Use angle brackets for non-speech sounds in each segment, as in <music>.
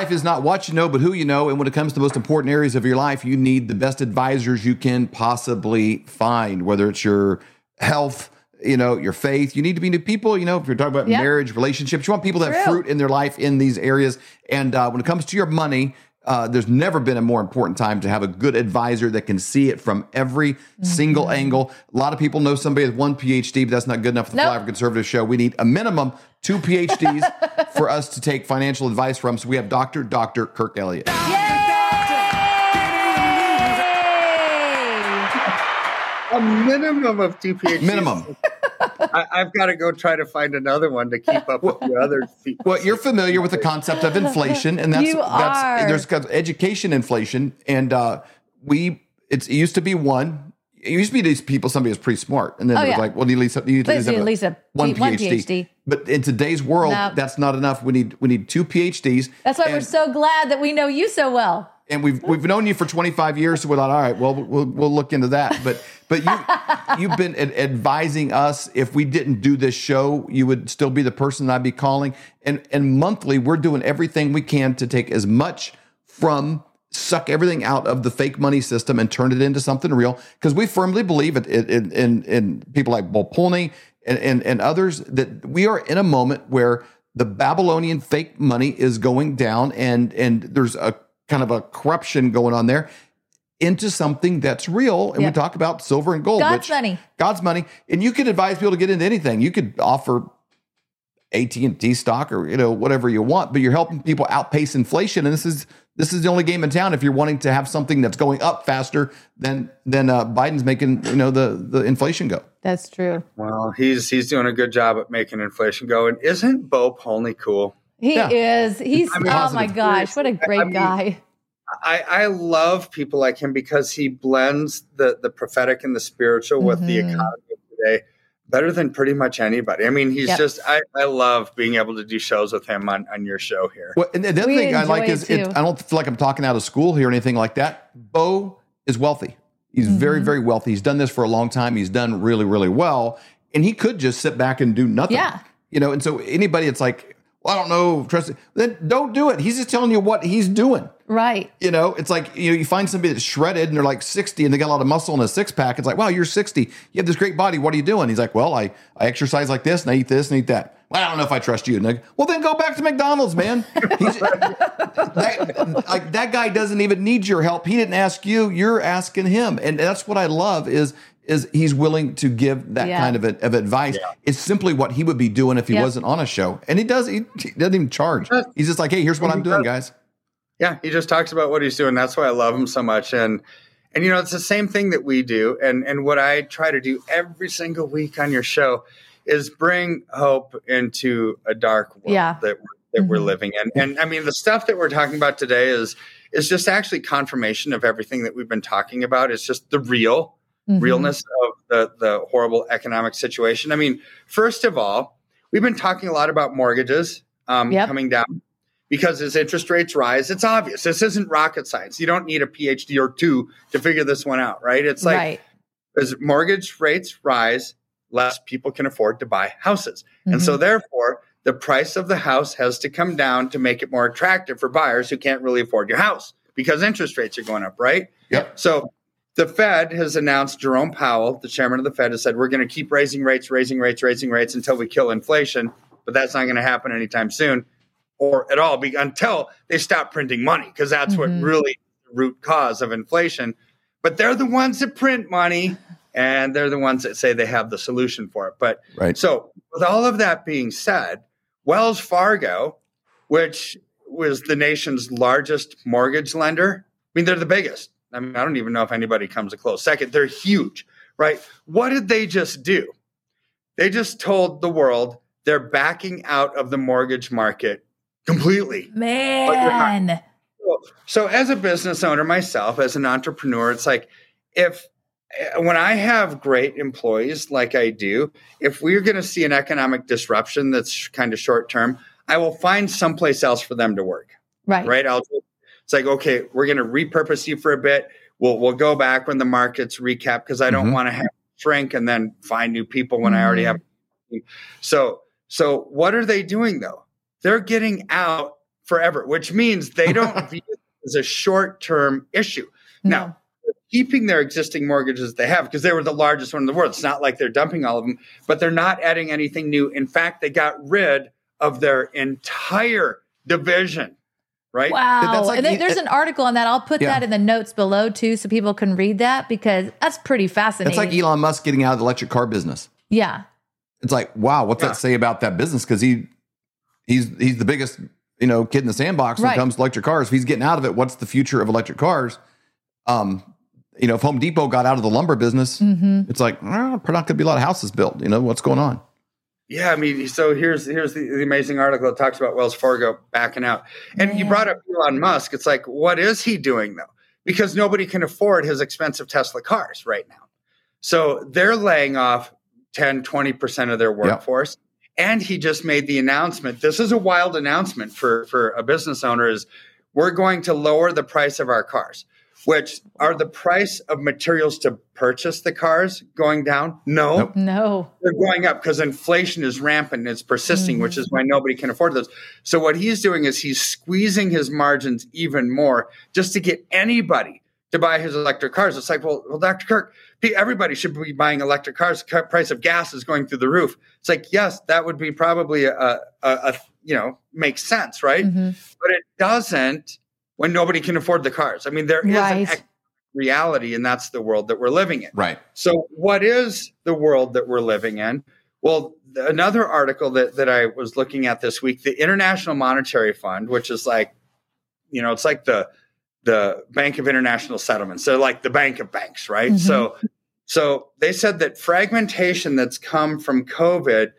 Life is not what you know, but who you know. And when it comes to the most important areas of your life, you need the best advisors you can possibly find, whether it's your health, you know, your faith. You need to be new people. You know, if you're talking about Yep. marriage, relationships, you want people that have True. fruit in their life in these areas. And uh, when it comes to your money, uh, there's never been a more important time to have a good advisor that can see it from every single Mm-hmm. angle. A lot of people know somebody with one PhD, but that's not good enough for the Nope. Flyover Conservative Show. We need a minimum two PhDs <laughs> for us to take financial advice from. So we have Dr. Dr. Kirk Elliott. A minimum of two PhDs. Minimum. <laughs> I, I've got to go try to find another one to keep up with the other <laughs> people. Well, you're familiar with the concept of inflation, and that's You that's are. there's education inflation, and uh, we it's, it used to be one. It used to be these people. Somebody was pretty smart, and then Oh, it was yeah. like, well, you need, you need to Let's at least a one P- one PhD. PhD. But in today's world, No. that's not enough. We need we need two PhDs. That's why we're so glad that we know you so well. And we've we've known you for 25 years. So we're like, all right, well, we'll we'll look into that. But but you you've been ad- advising us. If we didn't do this show, you would still be the person I'd be calling. And and monthly, we're doing everything we can to take as much from suck everything out of the fake money system and turn it into something real because we firmly believe it in, in, in, people like Polney and, and, and others that we are in a moment where the Babylonian fake money is going down and and there's a kind of a corruption going on there into something that's real. And Yep. we talk about silver and gold. God's which- money. God's money. And you could advise people to get into anything. You could offer AT&T stock or you know whatever you want, but you're helping people outpace inflation and this is this is the only game in town if you're wanting to have something that's going up faster than than uh, Biden's making, you know, the the inflation go. That's true. Well, he's he's doing a good job at making inflation go. And isn't Bo Polney cool? He Yeah. is. He's I mean, oh my gosh, what a great I mean, guy. I, I love people like him because he blends the the prophetic and the spiritual with the Mhm. economy of today better than pretty much anybody. I mean, he's Yep. just I, I love being able to do shows with him on, on your show here. Well, and the other We thing I like enjoy is it it. I don't feel like I'm talking out of school here or anything like that. Bo is wealthy. He's very, Mm-hmm. very wealthy. He's done this for a long time. He's done really, really well. And he could just sit back and do nothing. Yeah. You know, and so anybody that's like, well, I don't know, trust then don't do it. He's just telling you what he's doing. Right. You know, it's like you know, you find somebody that's shredded and they're like 60 and they got a lot of muscle and a six pack. It's like, wow, you're 60. You have this great body. What are you doing? He's like, well, I, I exercise like this and I eat this and eat that. Well, I don't know if I trust you. And well, then go back to McDonald's, man. He's, that, like that guy doesn't even need your help. He didn't ask you. You're asking him, and that's what I love is is he's willing to give that Yeah. kind of, of advice. It's simply what he would be doing if he Yep. wasn't on a show, and he does. He, he doesn't even charge. He's just like, hey, here's what I'm doing, guys. Yeah, he just talks about what he's doing. That's why I love him so much. And and you know, it's the same thing that we do. And and what I try to do every single week on your show is bring hope into a dark world Yeah. that we're, that we're Mhm. living in. And I mean, the stuff that we're talking about today is is just actually confirmation of everything that we've been talking about. It's just the real Mhm. realness of the the horrible economic situation. I mean, first of all, we've been talking a lot about mortgages um, Yep. coming down because as interest rates rise, it's obvious. This isn't rocket science. You don't need a PhD or two to figure this one out, right? It's like right. as mortgage rates rise, less people can afford to buy houses. And Mm-hmm. so therefore, the price of the house has to come down to make it more attractive for buyers who can't really afford your house because interest rates are going up, right? Yep. So the Fed has announced Jerome Powell, the chairman of the Fed, has said we're going to keep raising rates, raising rates, raising rates until we kill inflation, but that's not going to happen anytime soon or at all be, until they stop printing money because that's Mhm. what really the root cause of inflation. But they're the ones that print money and they're the ones that say they have the solution for it. But Right. so, with all of that being said, Wells Fargo, which was the nation's largest mortgage lender, I mean, they're the biggest. I mean, I don't even know if anybody comes a close second. They're huge, right? What did they just do? They just told the world they're backing out of the mortgage market completely. Man. So, as a business owner myself, as an entrepreneur, it's like if when I have great employees like I do, if we're going to see an economic disruption that's kind of short term, I will find someplace else for them to work. Right. Right? I'll. It's like okay, we're going to repurpose you for a bit. We'll we'll go back when the markets recap because I don't Mhm. want to have shrink and then find new people when I already have. So so what are they doing though? They're getting out forever, which means they <laughs> don't view it as a short term issue. No. Now, keeping their existing mortgages they have because they were the largest one in the world. It's not like they're dumping all of them, but they're not adding anything new. In fact, they got rid of their entire division, right? Wow. That's like and then there's an article on that. I'll put Yeah. that in the notes below too so people can read that because that's pretty fascinating. It's like Elon Musk getting out of the electric car business. yeah. It's like, wow, what's Yeah. that say about that business? Because he he's he's the biggest you know kid in the sandbox when Right. it comes to electric cars. If he's getting out of it, what's the future of electric cars? Um, you know, if Home Depot got out of the lumber business, hmm it's like, well, probably not going to be a lot of houses built. You know, what's going on? Yeah, I mean, so here's here's the, the amazing article that talks about Wells Fargo backing out. And you brought up Elon Musk. It's like, what is he doing though? Because nobody can afford his expensive Tesla cars right now. So they're laying off 10, 20% of their workforce. And he just made the announcement. This is a wild announcement for, for a business owner is we're going to lower the price of our cars, which are the price of materials to purchase the cars going down? No Nope. No. they're going up because inflation is rampant and it's persisting, which is why nobody can afford those. So what he's doing is he's squeezing his margins even more just to get anybody to buy his electric cars. It's like, well, well, Dr. Kirk, everybody should be buying electric cars. The price of gas is going through the roof. It's like, yes, that would be probably a, a, a you know, makes sense, right? Mhm. But it doesn't when nobody can afford the cars. I mean, there is an Right. economic reality, and that's the world that we're living in. Right. So, what is the world that we're living in? Well, another article that, that I was looking at this week, the International Monetary Fund, which is like, you know, it's like the the Bank of International Settlements. They're like the bank of banks, right? Mhm. So, so they said that fragmentation that's come from COVID,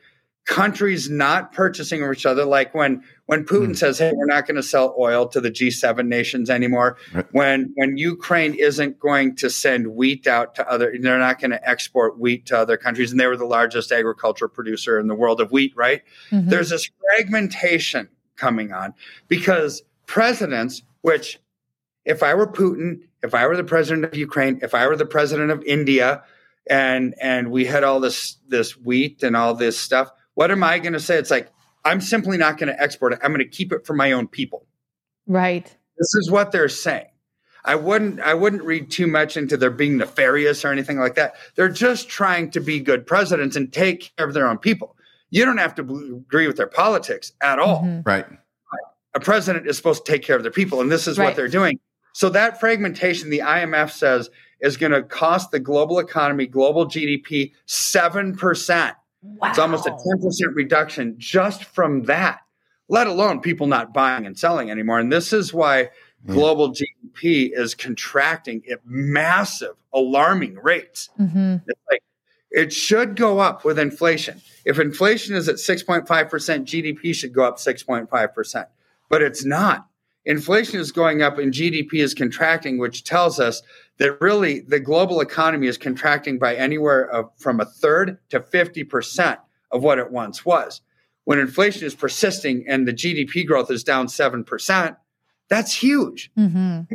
countries not purchasing from each other, like when when Putin Hmm. says, "Hey, we're not going to sell oil to the G7 nations anymore," Right. when when Ukraine isn't going to send wheat out to other, they're not going to export wheat to other countries, and they were the largest agricultural producer in the world of wheat, right? Mhm. there's this fragmentation coming on because presidents, which if I were Putin, if I were the president of Ukraine, if I were the president of India, and and we had all this this wheat and all this stuff, what am I going to say? It's like I'm simply not going to export it. I'm going to keep it for my own people. Right. This is what they're saying. I wouldn't I wouldn't read too much into their being nefarious or anything like that. They're just trying to be good presidents and take care of their own people. You don't have to bl- agree with their politics at all. Mhm. Right. A president is supposed to take care of their people, and this is Right. what they're doing. So that fragmentation, the IMF says, is going to cost the global economy, global GDP, seven percent. Wow. It's almost a 10% reduction just from that, let alone people not buying and selling anymore. And this is why Yeah. global GDP is contracting at massive, alarming rates. Mhm. It's like it should go up with inflation. If inflation is at 6.5%, GDP should go up 6.5%, but it's not. Inflation is going up and GDP is contracting, which tells us that really the global economy is contracting by anywhere of, from a third to 50% of what it once was. When inflation is persisting and the GDP growth is down 7%, that's huge Mhm.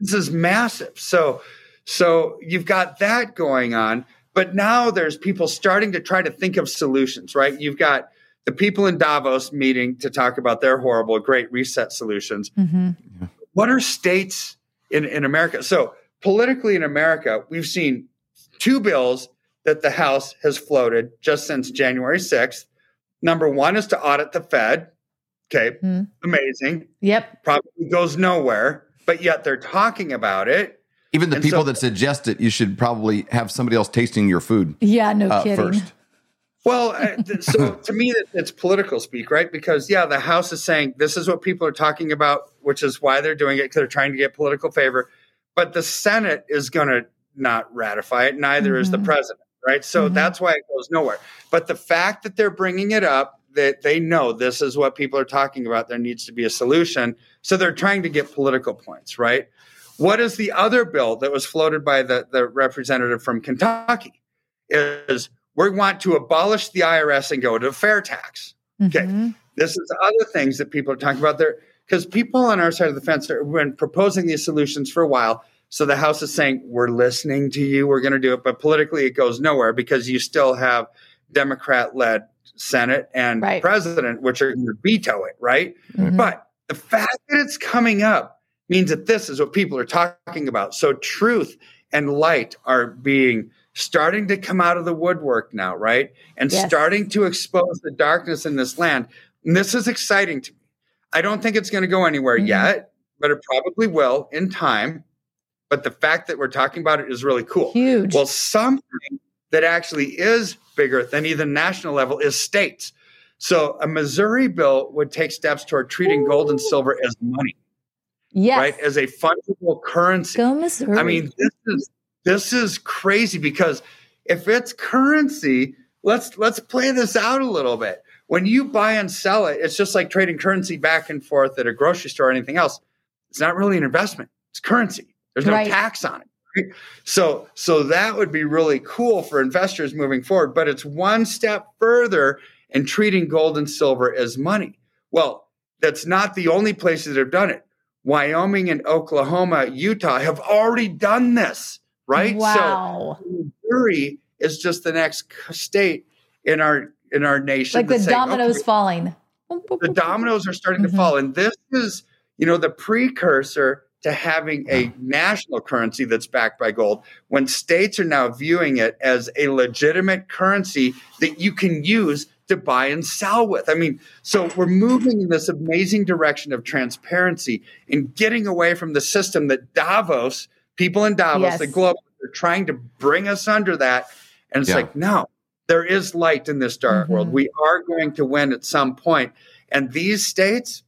this is massive. So, so you've got that going on, but now there's people starting to try to think of solutions, right? You've got the people in Davos meeting to talk about their horrible Great Reset solutions. Mhm. What are states in, in America? So, politically in America, we've seen two bills that the House has floated just since January 6th. Number one is to audit the Fed. Okay, Mhm. amazing. Yep. Probably goes nowhere, but yet they're talking about it. Even the And people so- that suggest it, you should probably have somebody else tasting your food Yeah. No uh, kidding. first. Well, uh, <laughs> so to me, it's political speak, right? Because yeah, the House is saying this is what people are talking about, which is why they're doing it because they're trying to get political favor. But the Senate is going to not ratify it. Neither is the Mhm. president, right? So Mhm. that's why it goes nowhere. But the fact that they're bringing it up, that they know this is what people are talking about, there needs to be a solution. So they're trying to get political points, right? What is the other bill that was floated by the, the representative from Kentucky? Is we want to abolish the IRS and go to a fair tax. Okay. Mhm. This is other things that people are talking about there because people on our side of the fence have been proposing these solutions for a while. So the House is saying, we're listening to you, we're going to do it. But politically, it goes nowhere because you still have Democrat led Senate and Right. president, which are going to veto it, right? Mhm. But The fact that it's coming up means that this is what people are talking about. So truth and light are being starting to come out of the woodwork now, right? And Yes. starting to expose the darkness in this land. And this is exciting to me. I don't think it's going to go anywhere Mhm. yet, but it probably will in time. But the fact that we're talking about it is really cool. Huge. Well, something that actually is bigger than even national level is states. So a Missouri bill would take steps toward treating gold and silver as money, yes. right? As a fungible currency. Go Missouri. I mean, this is this is crazy because if it's currency, let's let's play this out a little bit. When you buy and sell it, it's just like trading currency back and forth at a grocery store or anything else. It's not really an investment. It's currency. There's no Right. tax on it. right? So so that would be really cool for investors moving forward, but it's one step further in treating gold and silver as money. Well, that's not the only places that have done it. Wyoming and Oklahoma, Utah have already done this, right? Wow. So Missouri is just the next state in our in our nation. like the saying, dominoes okay, falling. the dominoes are starting Mhm. to fall, and this is you know the precursor to having a national currency that's backed by gold. When states are now viewing it as a legitimate currency that you can use to buy and sell with. I mean, so we're moving in this amazing direction of transparency and getting away from the system that Davos, people in Davos, Yes. the globe, are trying to bring us under that. And it's Yeah. like, no, there is light in this dark Mhm. world. We are going to win at some point. And these states,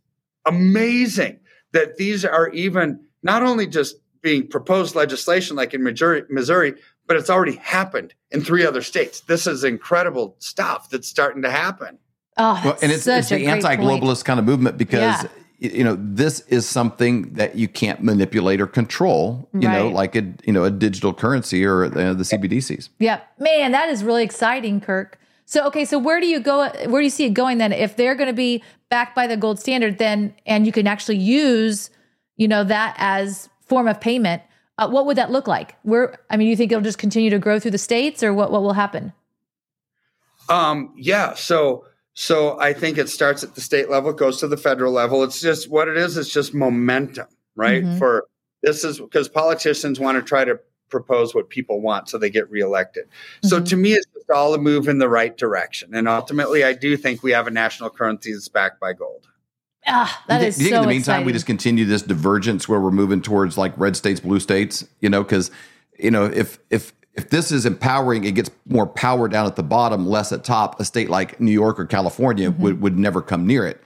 amazing that these are even not only just being proposed legislation like in Missouri, Missouri, but it's already happened in three other states. This is incredible stuff that's starting to happen. Oh, Well, and it's, such it's a the great anti-globalist kind of movement because Yeah. Y- you know this is something that you can't manipulate or control. You know, like a you know a digital currency or the, the CBDCs. yeah Man, that is really exciting, Kirk. So okay, so where do you go where do you see it going then? If they're going to be backed by the gold standard then and you can actually use, you know, that as form of payment, uh, what would that look like? Where I mean, you think it'll just continue to grow through the states or what what will happen? Um, yeah. So, so I think it starts at the state level, goes to the federal level. It's just what it is. It's just momentum, right? Mhm. For this is because politicians want to try to propose what people want so they get reelected. So Mhm. to me, it's just all a move in the right direction. And ultimately, I do think we have a national currency that's backed by gold. Ah, that you, is think- do you think so in the meantime exciting. we just continue this divergence where we're moving towards like red states, blue states? You know, because you know if if if this is empowering, it gets more power down at the bottom, less at top. A state like New York or California Mm-hmm. would would never come near it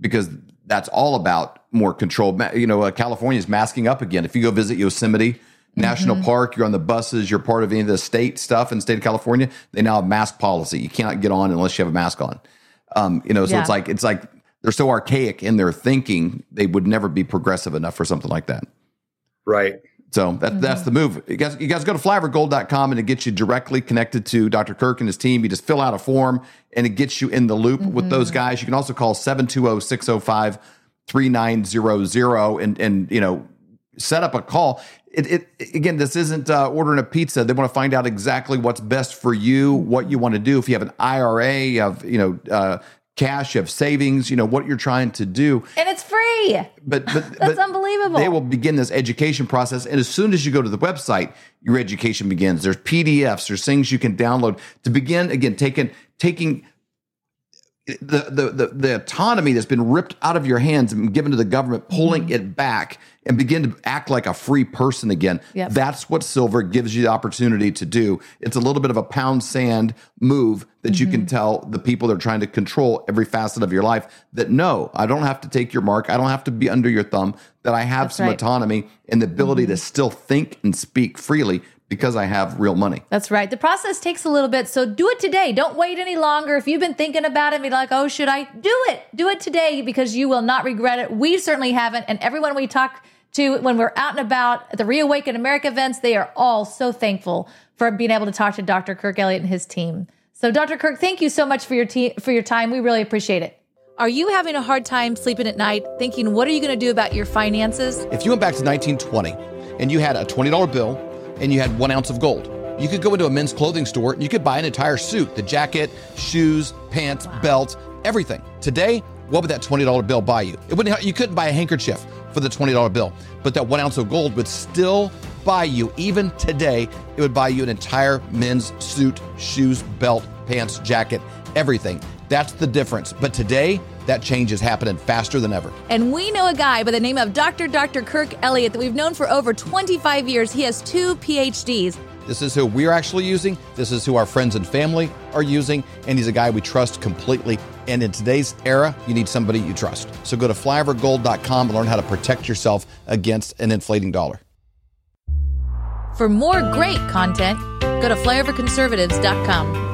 because that's all about more control. You know, uh, California is masking up again. If you go visit Yosemite National Mm-hmm. Park, you're on the buses, you're part of any of the state stuff in the state of California. They now have mask policy. You cannot get on unless you have a mask on. Um, you know, so Yeah. it's like it's like they're so archaic in their thinking, they would never be progressive enough for something like that. Right. So that, that's the move. You guys, you guys go to flyovergold.com and it gets you directly connected to Dr. Kirk and his team. You just fill out a form and it gets you in the loop with those guys. You can also call 720-605-3900 and, and, you know, set up a call. It, it again, this isn't uh, ordering a pizza. They want to find out exactly what's best for you, what you want to do. If you have an IRA, you have, you know, uh, cash, you have savings, you know, what you're trying to do and it's free. but but <laughs> That's but unbelievable. They will begin this education process, and as soon as you go to the website, your education begins. There's PDFs, there's things you can download to begin again taking taking the the the, the autonomy that's been ripped out of your hands and given to the government, pulling Mm-hmm. it back and begin to act like a free person again. Yep. That's what silver gives you the opportunity to do. It's a little bit of a pound sand move that you Mm-hmm. can tell the people that are trying to control every facet of your life that no, I don't have to take your mark. I don't have to be under your thumb, that I have That's some right. Mm-hmm. autonomy and the ability to still think and speak freely because I have real money. That's right. The process takes a little bit, so do it today. Don't wait any longer. If you've been thinking about it, be like, "Oh, should I do it?" Do it today because you will not regret it. We certainly haven't, and everyone we talk to when we're out and about at the Reawaken America events, they are all so thankful for being able to talk to Dr. Kirk Elliott and his team. So, Dr. Kirk, thank you so much for your te- for your time. We really appreciate it. Are you having a hard time sleeping at night, thinking, "What are you going to do about your finances?" If you went back to 1920 and you had a $20 bill and you had one ounce of gold, you could go into a men's clothing store and you could buy an entire suit the jacket, shoes, pants, belt, everything. Today, what would that $20 bill buy you? It wouldn't, you couldn't buy a handkerchief for the $20 bill, but that one ounce of gold would still buy you, even today, it would buy you an entire men's suit, shoes, belt, pants, jacket, everything. That's the difference. But today, that change is happening faster than ever. And we know a guy by the name of Dr. Dr. Kirk Elliott that we've known for over 25 years. He has two PhDs. This is who we're actually using. This is who our friends and family are using. And he's a guy we trust completely. And in today's era, you need somebody you trust. So go to flyovergold.com and learn how to protect yourself against an inflating dollar. For more great content, go to flyoverconservatives.com.